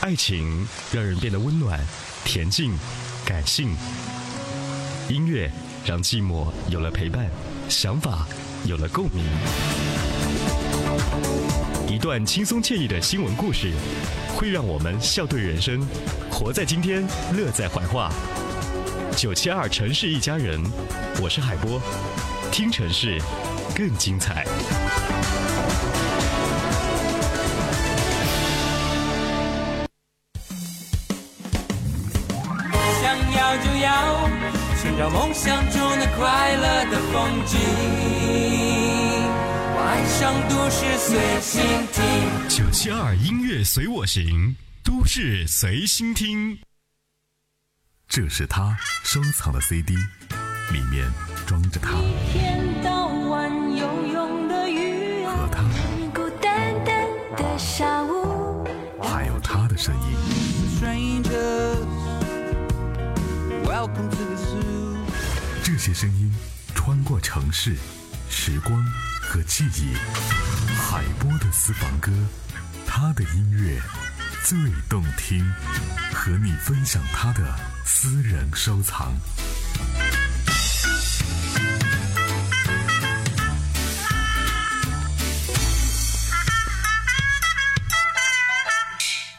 爱情让人变得温暖、恬静、感性；音乐让寂寞有了陪伴，想法有了共鸣。一段轻松惬意的新闻故事，会让我们笑对人生，活在今天，乐在怀化。九七二城市一家人，我是海波，听城市更精彩。寻找梦想中的快乐的风景，爱上都市随心听。九七二音乐随我行，都市随心听。这是他收藏的 CD，里面装着他一天到晚游泳的鱼儿，和他，孤单单的下午，还有他的声音。这些声音穿过城市、时光和记忆。海波的私房歌，他的音乐最动听，和你分享他的私人收藏。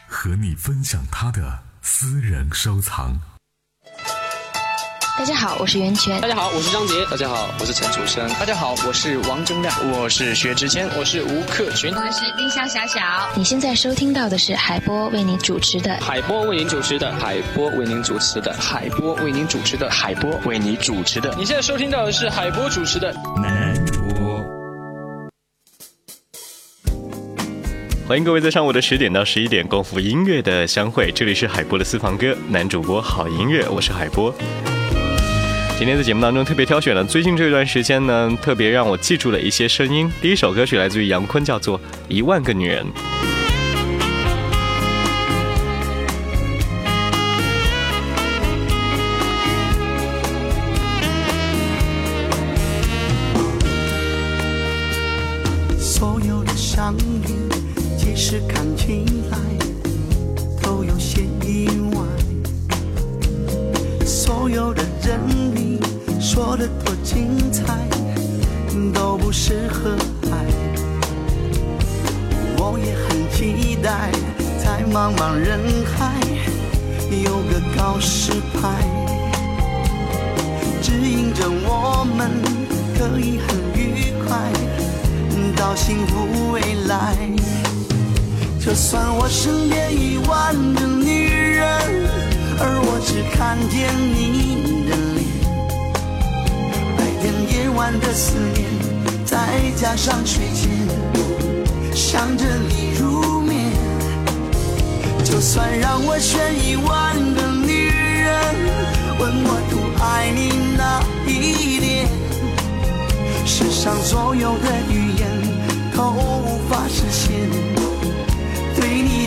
和你分享他的私人收藏。大家好，我是袁泉大。家好，我是张杰。大家好，我是陈楚生。大家好，我是王铮亮，我是薛之谦，我是吴克群。我是丁香小小。你现在收听到的是海波为您主持的海波为您主持的，海波为您主持的，海波为您主持的，海波为您主持的你现在收听到的是海波主持的。男播。欢迎各位在上午的十点到十一点共赴音乐的相会，这里是海波的私房歌，男主播好音乐，我是海波。今天在节目当中特别挑选了最近这段时间呢，特别让我记住的一些声音。第一首歌曲来自于杨坤，叫做《一万个女人》。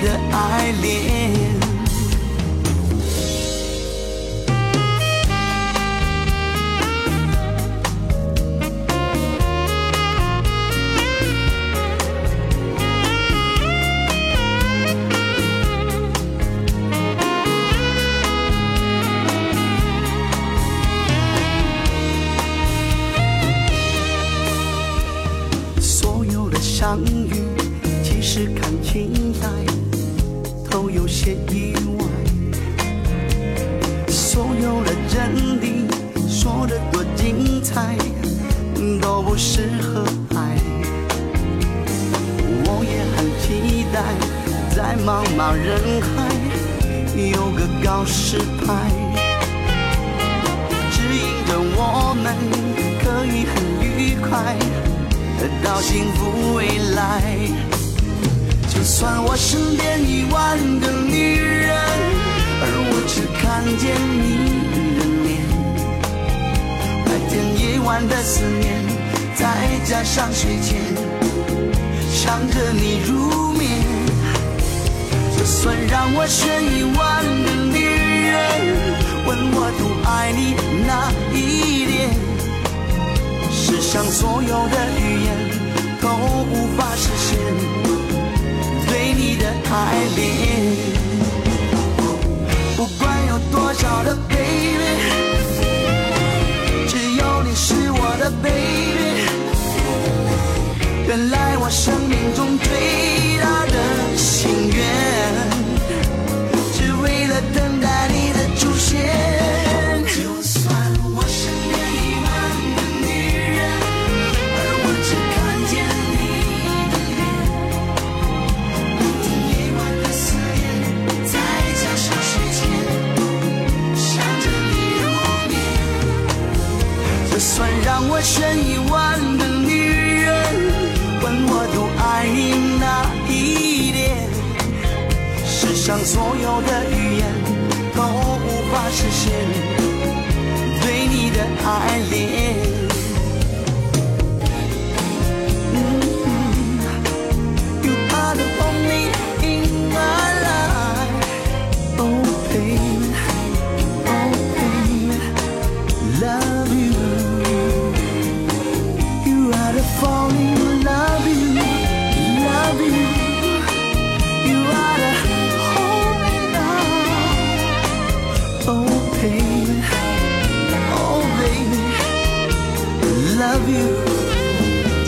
的爱恋。完的思念，再加上睡前想着你入眠。就算让我选一万个女人，问我都爱你哪一点？世上所有的语言都无法实现对你的爱恋。不管有多少的卑劣。的 baby 原来我生命中最大的心愿，千一万个女人，问我都爱你哪一点？世上所有的语言都无法实现对你的爱恋。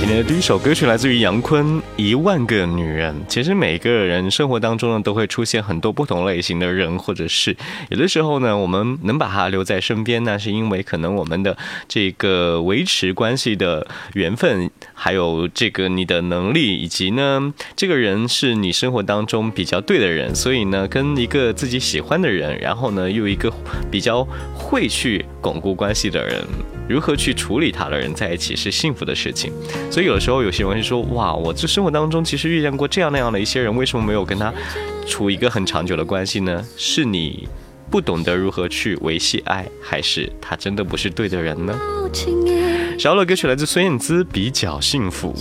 今天的第一首歌曲来自于杨坤，《一万个女人》。其实每个人生活当中呢，都会出现很多不同类型的人或者事。有的时候呢，我们能把他留在身边，那是因为可能我们的这个维持关系的缘分，还有这个你的能力，以及呢，这个人是你生活当中比较对的人。所以呢，跟一个自己喜欢的人，然后呢，又一个比较会去巩固关系的人。如何去处理他的人在一起是幸福的事情，所以有的时候有些人会说：“哇，我这生活当中其实遇见过这样那样的一些人，为什么没有跟他处一个很长久的关系呢？是你不懂得如何去维系爱，还是他真的不是对的人呢？”小乐歌曲来自孙燕姿，《比较幸福》。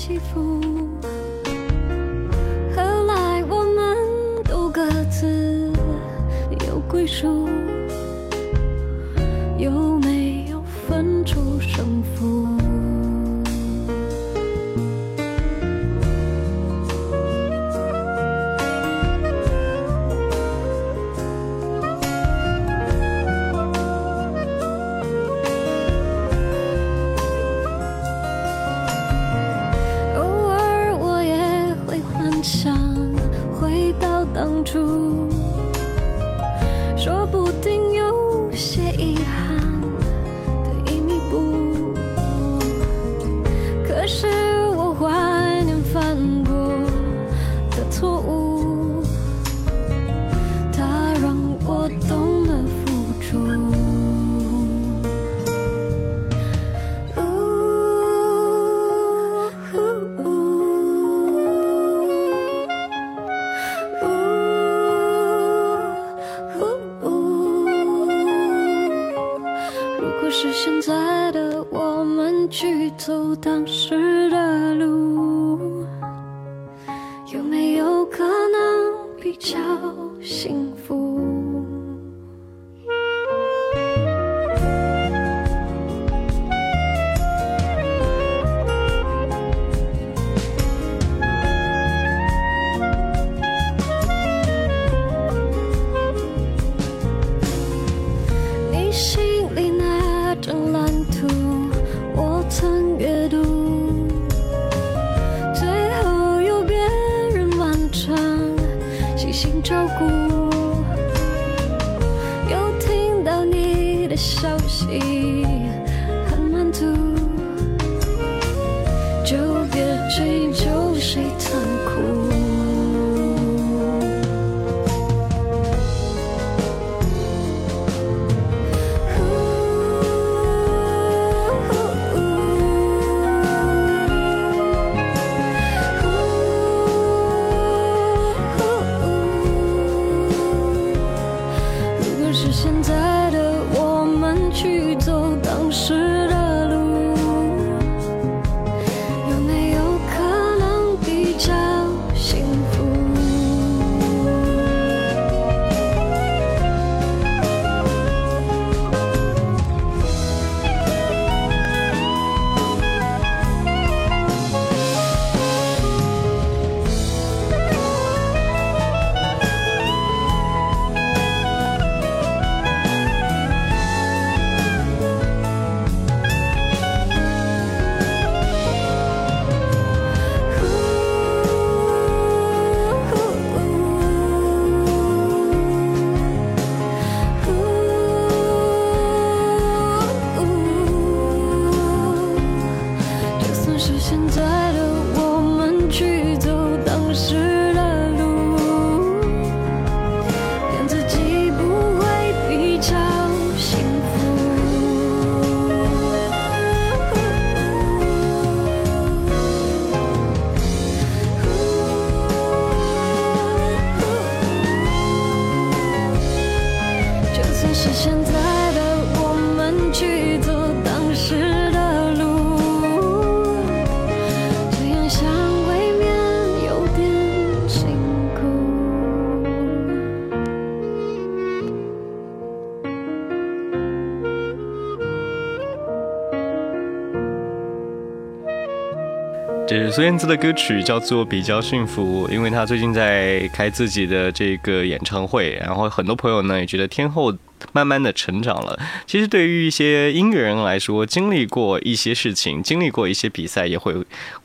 孙燕姿的歌曲，叫做《比较幸福》，因为她最近在开自己的这个演唱会，然后很多朋友呢也觉得天后慢慢的成长了。其实对于一些音乐人来说，经历过一些事情，经历过一些比赛，也会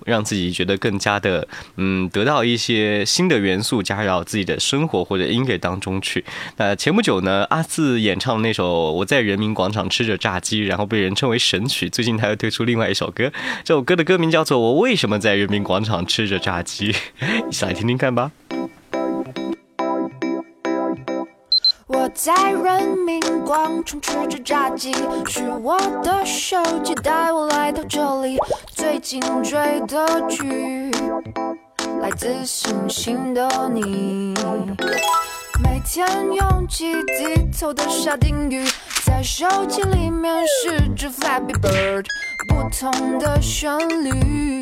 让自己觉得更加的，嗯，得到一些新的元素加入到自己的生活或者音乐当中去。那前不久呢，阿四演唱那首《我在人民广场吃着炸鸡》，然后被人称为神曲。最近他又推出另外一首歌，这首歌的歌名叫做《我为什么在人民广场吃着炸鸡》，一起来听听看吧。在人民广场吃着炸鸡，是我的手机带我来到这里。最近追的剧来自星星的你，每天用机低头的沙丁鱼，在手机里面是只 Flappy Bird，不同的旋律。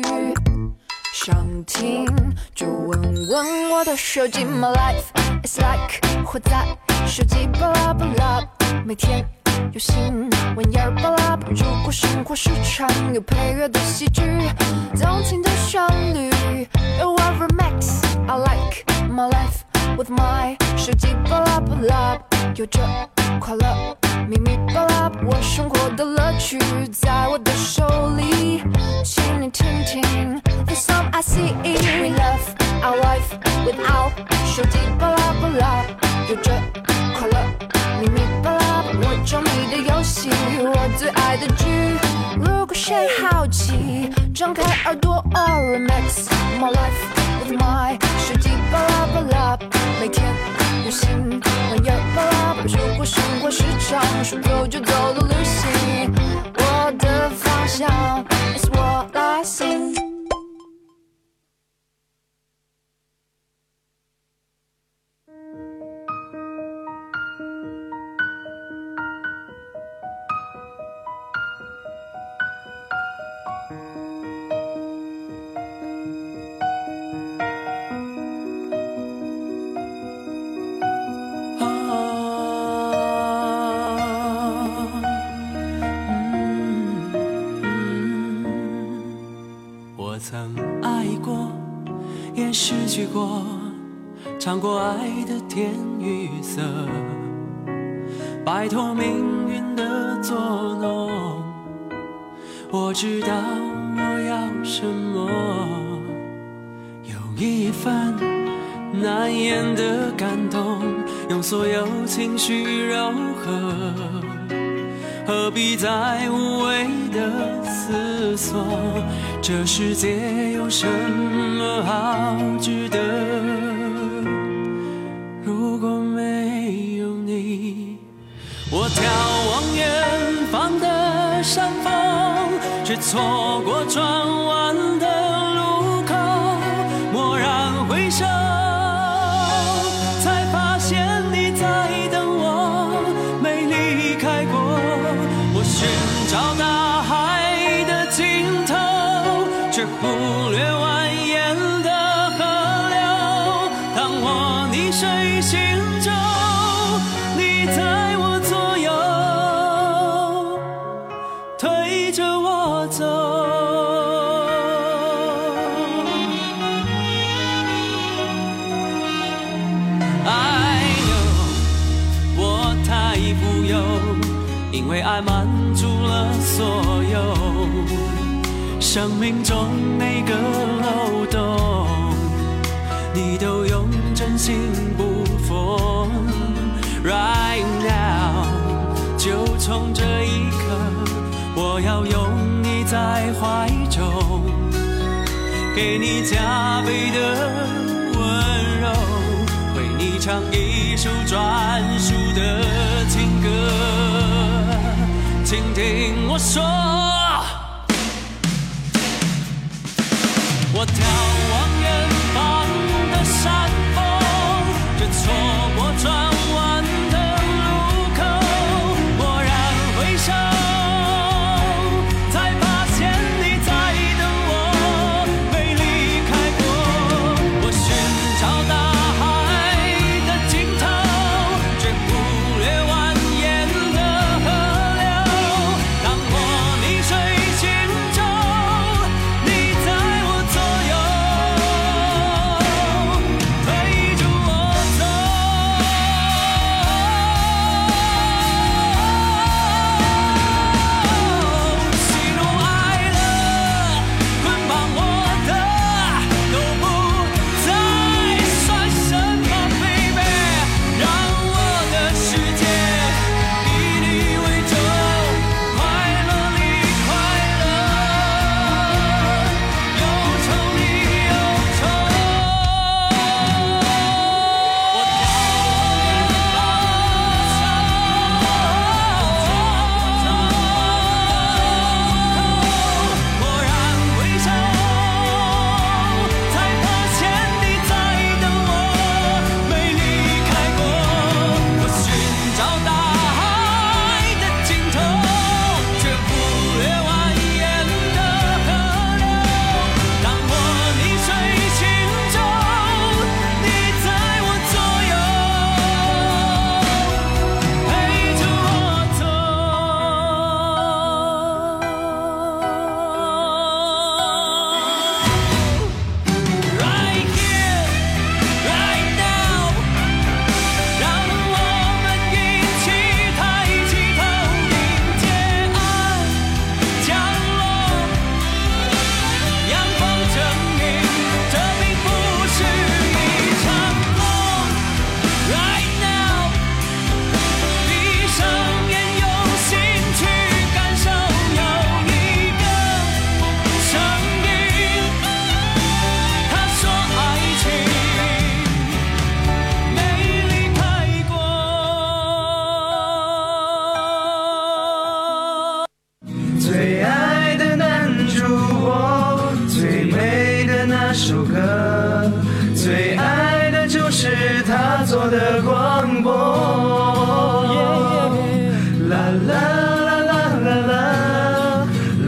想听就问问我的手机，My life is like 活在手机巴拉巴拉，每天有新闻儿巴拉。如果生活是场有配乐的喜剧，动听的旋律有 Ever Max。I like my life with my 手机巴拉巴拉，有着快乐秘密巴拉，我生活的乐趣在我的手里，最爱的剧。如果谁好奇，张开耳朵，Or Max my life with my 手机巴拉巴拉，每天有新闻儿巴拉巴。如果生活是场说走就走的旅行，我的方向过，尝过爱的甜与涩，摆脱命运的捉弄。我知道我要什么，有一份难言的感动，用所有情绪柔和。何必再无谓的思索？这世界有什么好值得？如果没有你，我眺望远方的山峰，却错过转弯因为爱满足了所有生命中每个漏洞，你都用真心不缝。Right now，就从这一刻，我要拥你在怀中，给你加倍的温柔。为你唱一首专属的情歌，请听我说。我眺望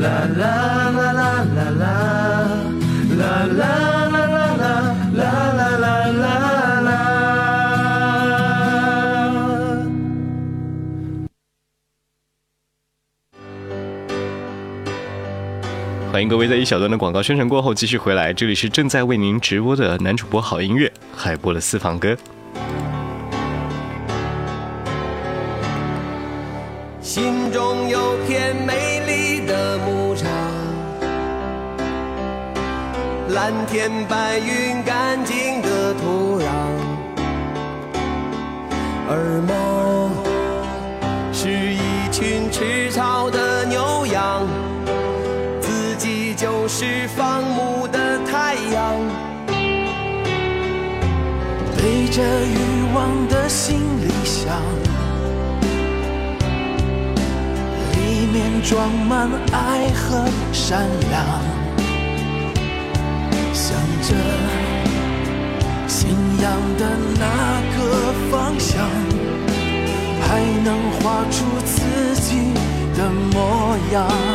欢迎各位在一小段的广告宣传过后继续回来，这里是正在为您直播的男主播好音乐海波的私房歌。心中有片美蓝天白云，干净的土壤，而梦是一群吃草的牛羊，自己就是放牧的太阳，背着欲望的行李箱，里面装满爱和善良，向着信仰的那个方向，还能画出自己的模样。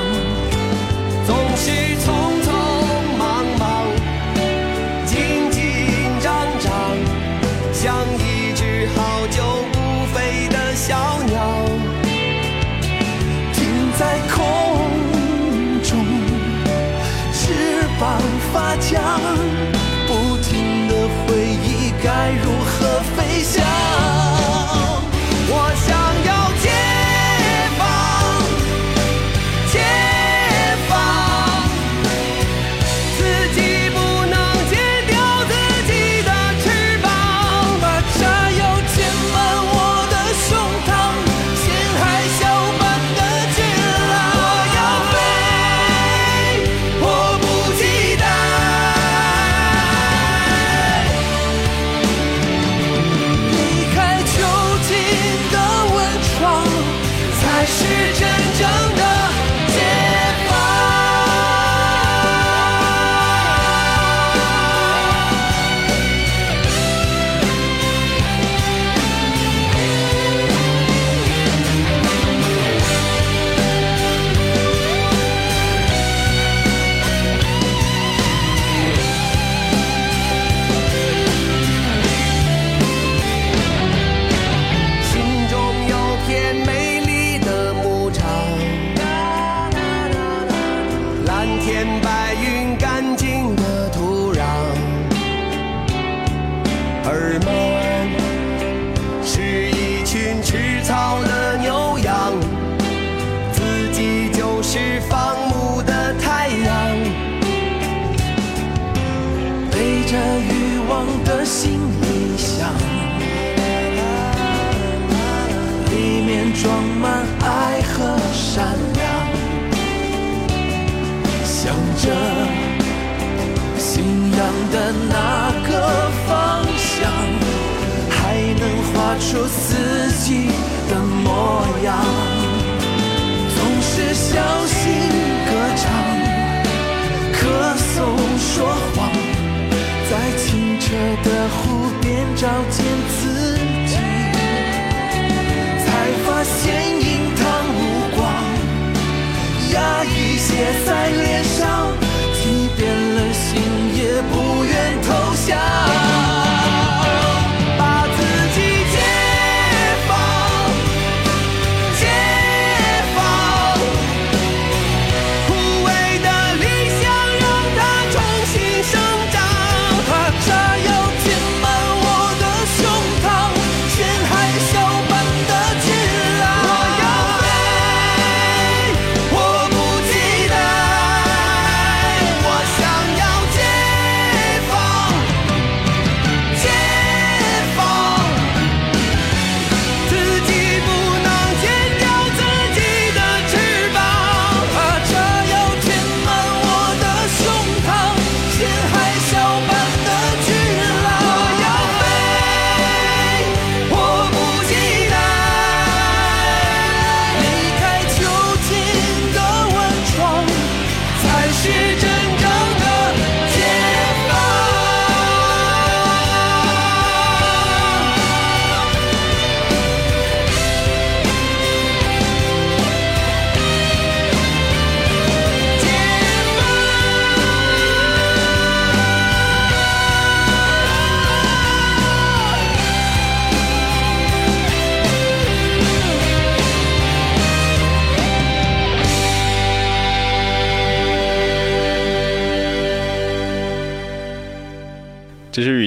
的湖边照见自己，才发现印堂无光，压抑写在脸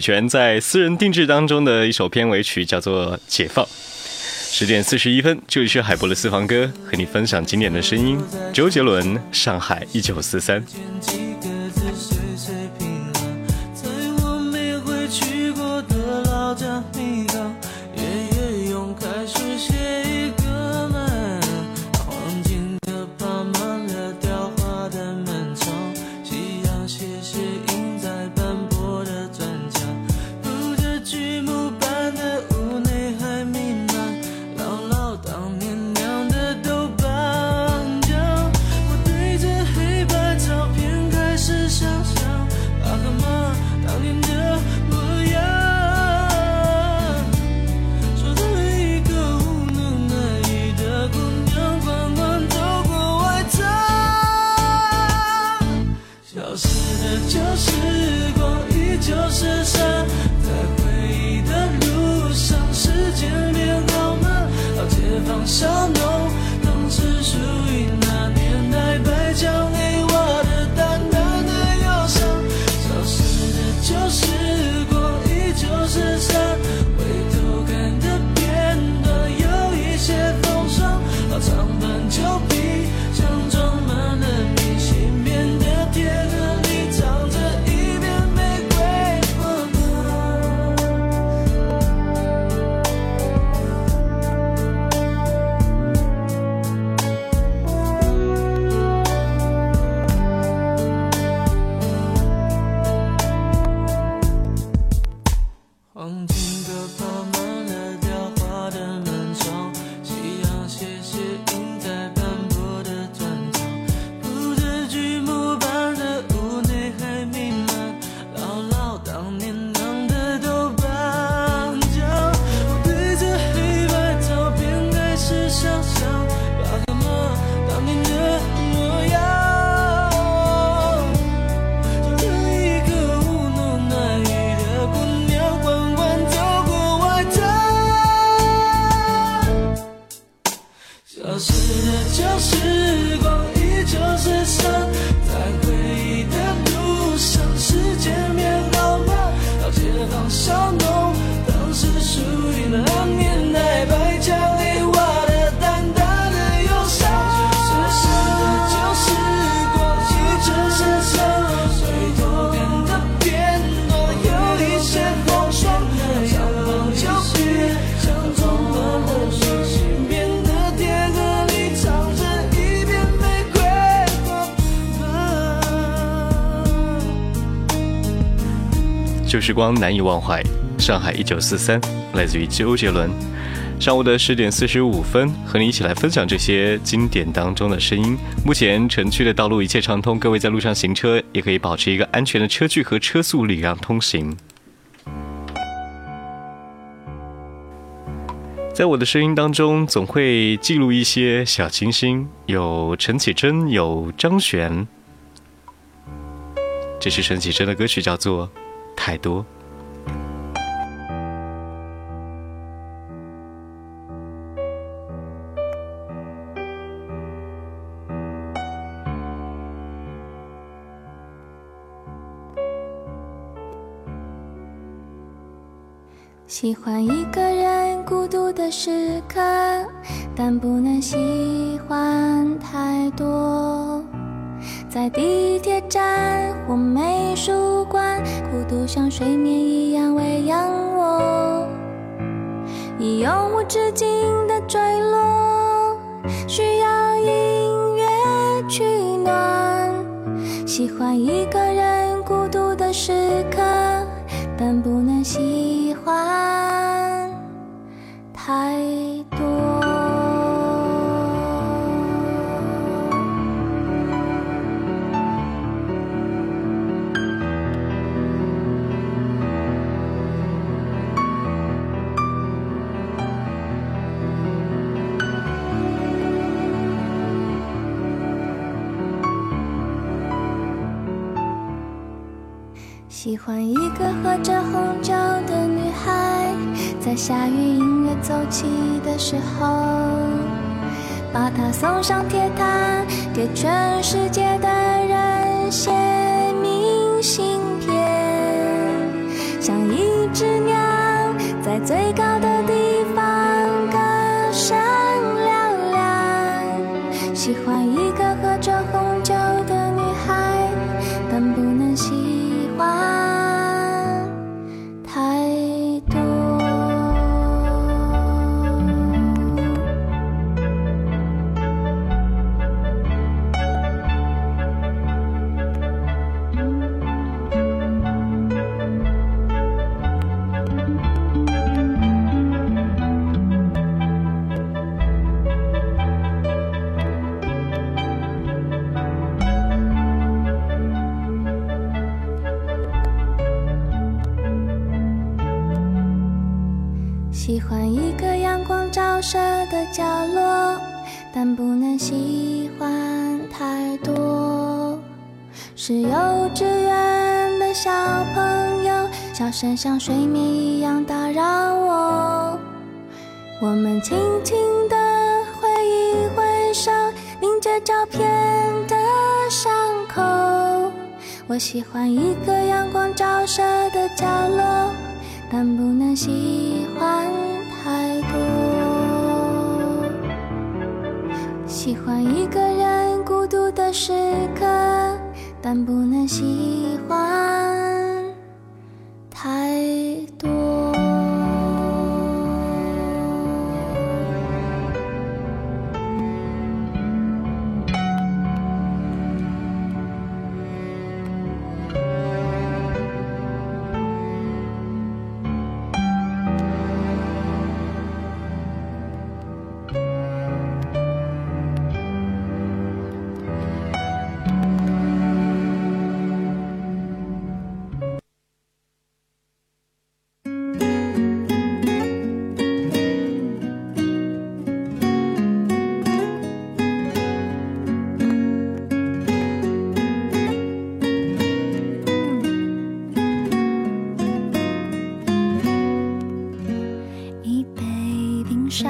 羽泉在私人定制当中的一首片尾曲，叫做《解放》。十点四十一分，这里是海波的私房歌，和你分享经典的声音。周杰伦《上海一九四三》。旧时光难以忘怀，上海一九四三，来自于周杰伦。上午的十点四十五分，和你一起来分享这些经典当中的声音。目前城区的道路一切畅通，各位在路上行车也可以保持一个安全的车距和车速，礼让通行。在我的声音当中，总会记录一些小清新，有陈绮贞，有张悬。这是陈绮贞的歌曲，叫做。太多。喜欢一个人孤独的时刻，但不能喜欢太多。在地铁站或美术馆，孤独像睡眠一样喂养我，以永无止境的坠落，需要音乐取暖。喜欢一个人孤独的时刻，但不能喜欢太喜欢一个喝着红酒的女孩，在下雨音乐奏起的时候，把她送上铁塔，给全世界的人写明信片。像一只鸟在最高的地方歌声嘹亮。喜欢一个像睡眠一样打扰我。我们轻轻地挥一挥手，凝着照片的伤口。我喜欢一个阳光照射的角落。但不能喜欢太多。喜欢一个人孤独的时刻，但不能喜欢下，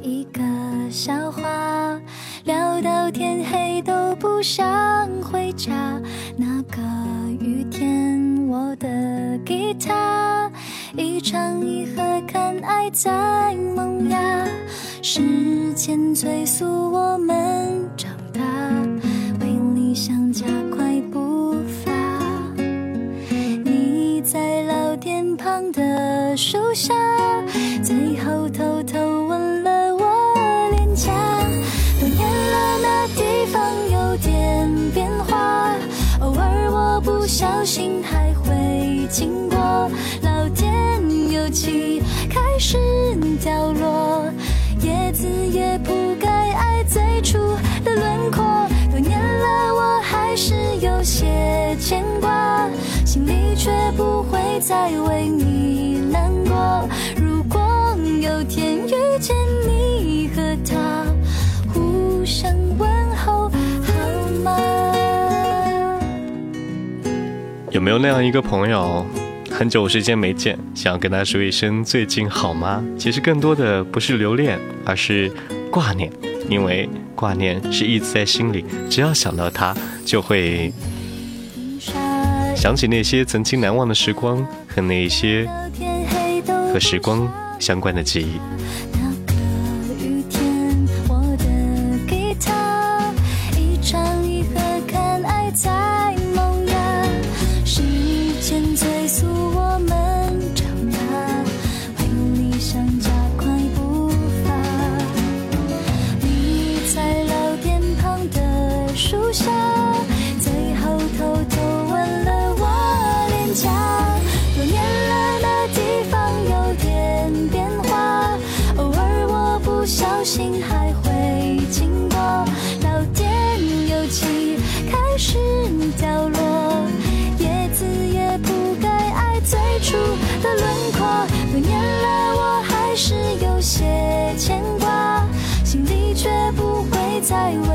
一个笑话，聊到天黑都不想回家。那个雨天，我的吉他，一唱一和，看爱在萌芽。时间催促我们长大，为理想加树下，最后偷偷吻了我脸颊。多年了，那地方有点变化，偶尔我不小心还会经过。老天有气开始掉落，叶子也铺盖爱最初的轮廓。多年了，我还是有些牵挂，心里却不会再为你难过。如果有天遇见你和他，互相问候好吗？有没有那样一个朋友，很久时间没见，想要跟他说一声最近好吗？其实更多的不是留恋，而是挂念，因为挂念是一直在心里，只要想到他，就会想起那些曾经难忘的时光和那些和时光相关的记忆。不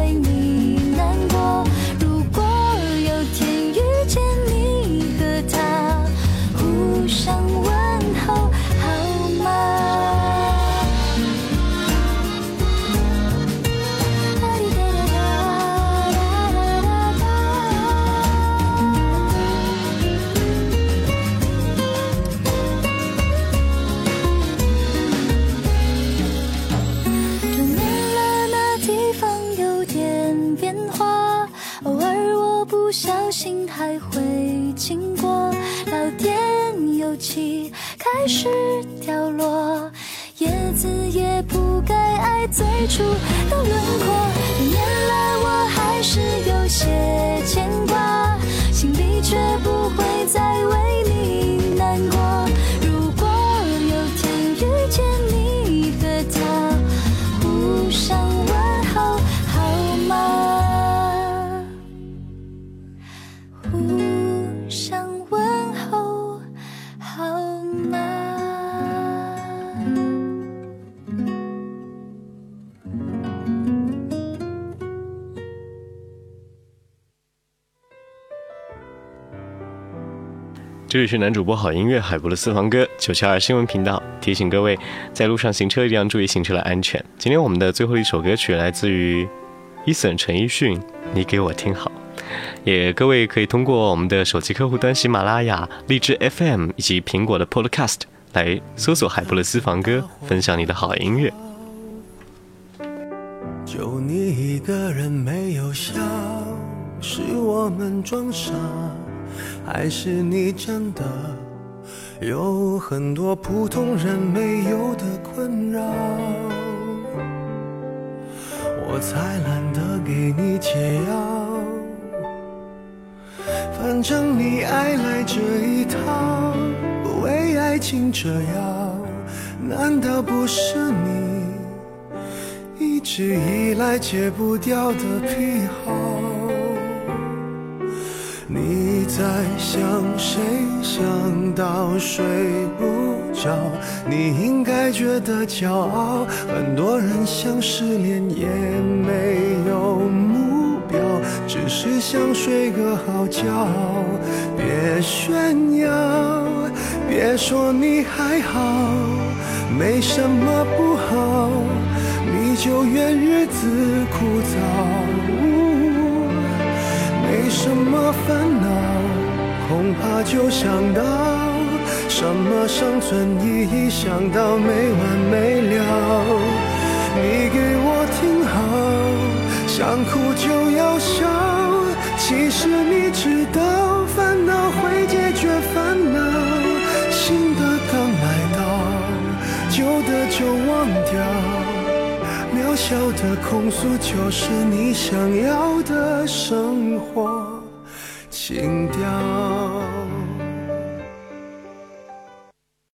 开始凋落，叶子也不该爱最初的轮廓。这里是男主播好音乐海博的私房歌九七二新闻频道，提醒各位在路上行车一定要注意行车的安全。今天我们的最后一首歌曲来自于 Eason 陈奕迅，你给我听好。也各位可以通过我们的手机客户端喜马拉雅、荔枝 FM 以及苹果的 Podcast 来搜索海波的私房歌，分享你的好音乐。就你一个人没有笑，是我们装傻，还是你真的有很多普通人没有的困扰？我才懒得给你解药，反正你爱来这一套，为爱情折腰，难道不是你？一直以来戒不掉的癖好。你在想谁？想到睡不着。你应该觉得骄傲。很多人想失恋也没有目标，只是想睡个好觉。别炫耀，别说你还好，没什么不好。你就怨日子枯燥，没什么烦恼，恐怕就想到什么生存意义，想到没完没了。你给我听好，想哭就要笑，其实你知道烦恼会解决烦恼，新的刚来到，旧的就忘掉。小小的控诉就是你想要的生活情调。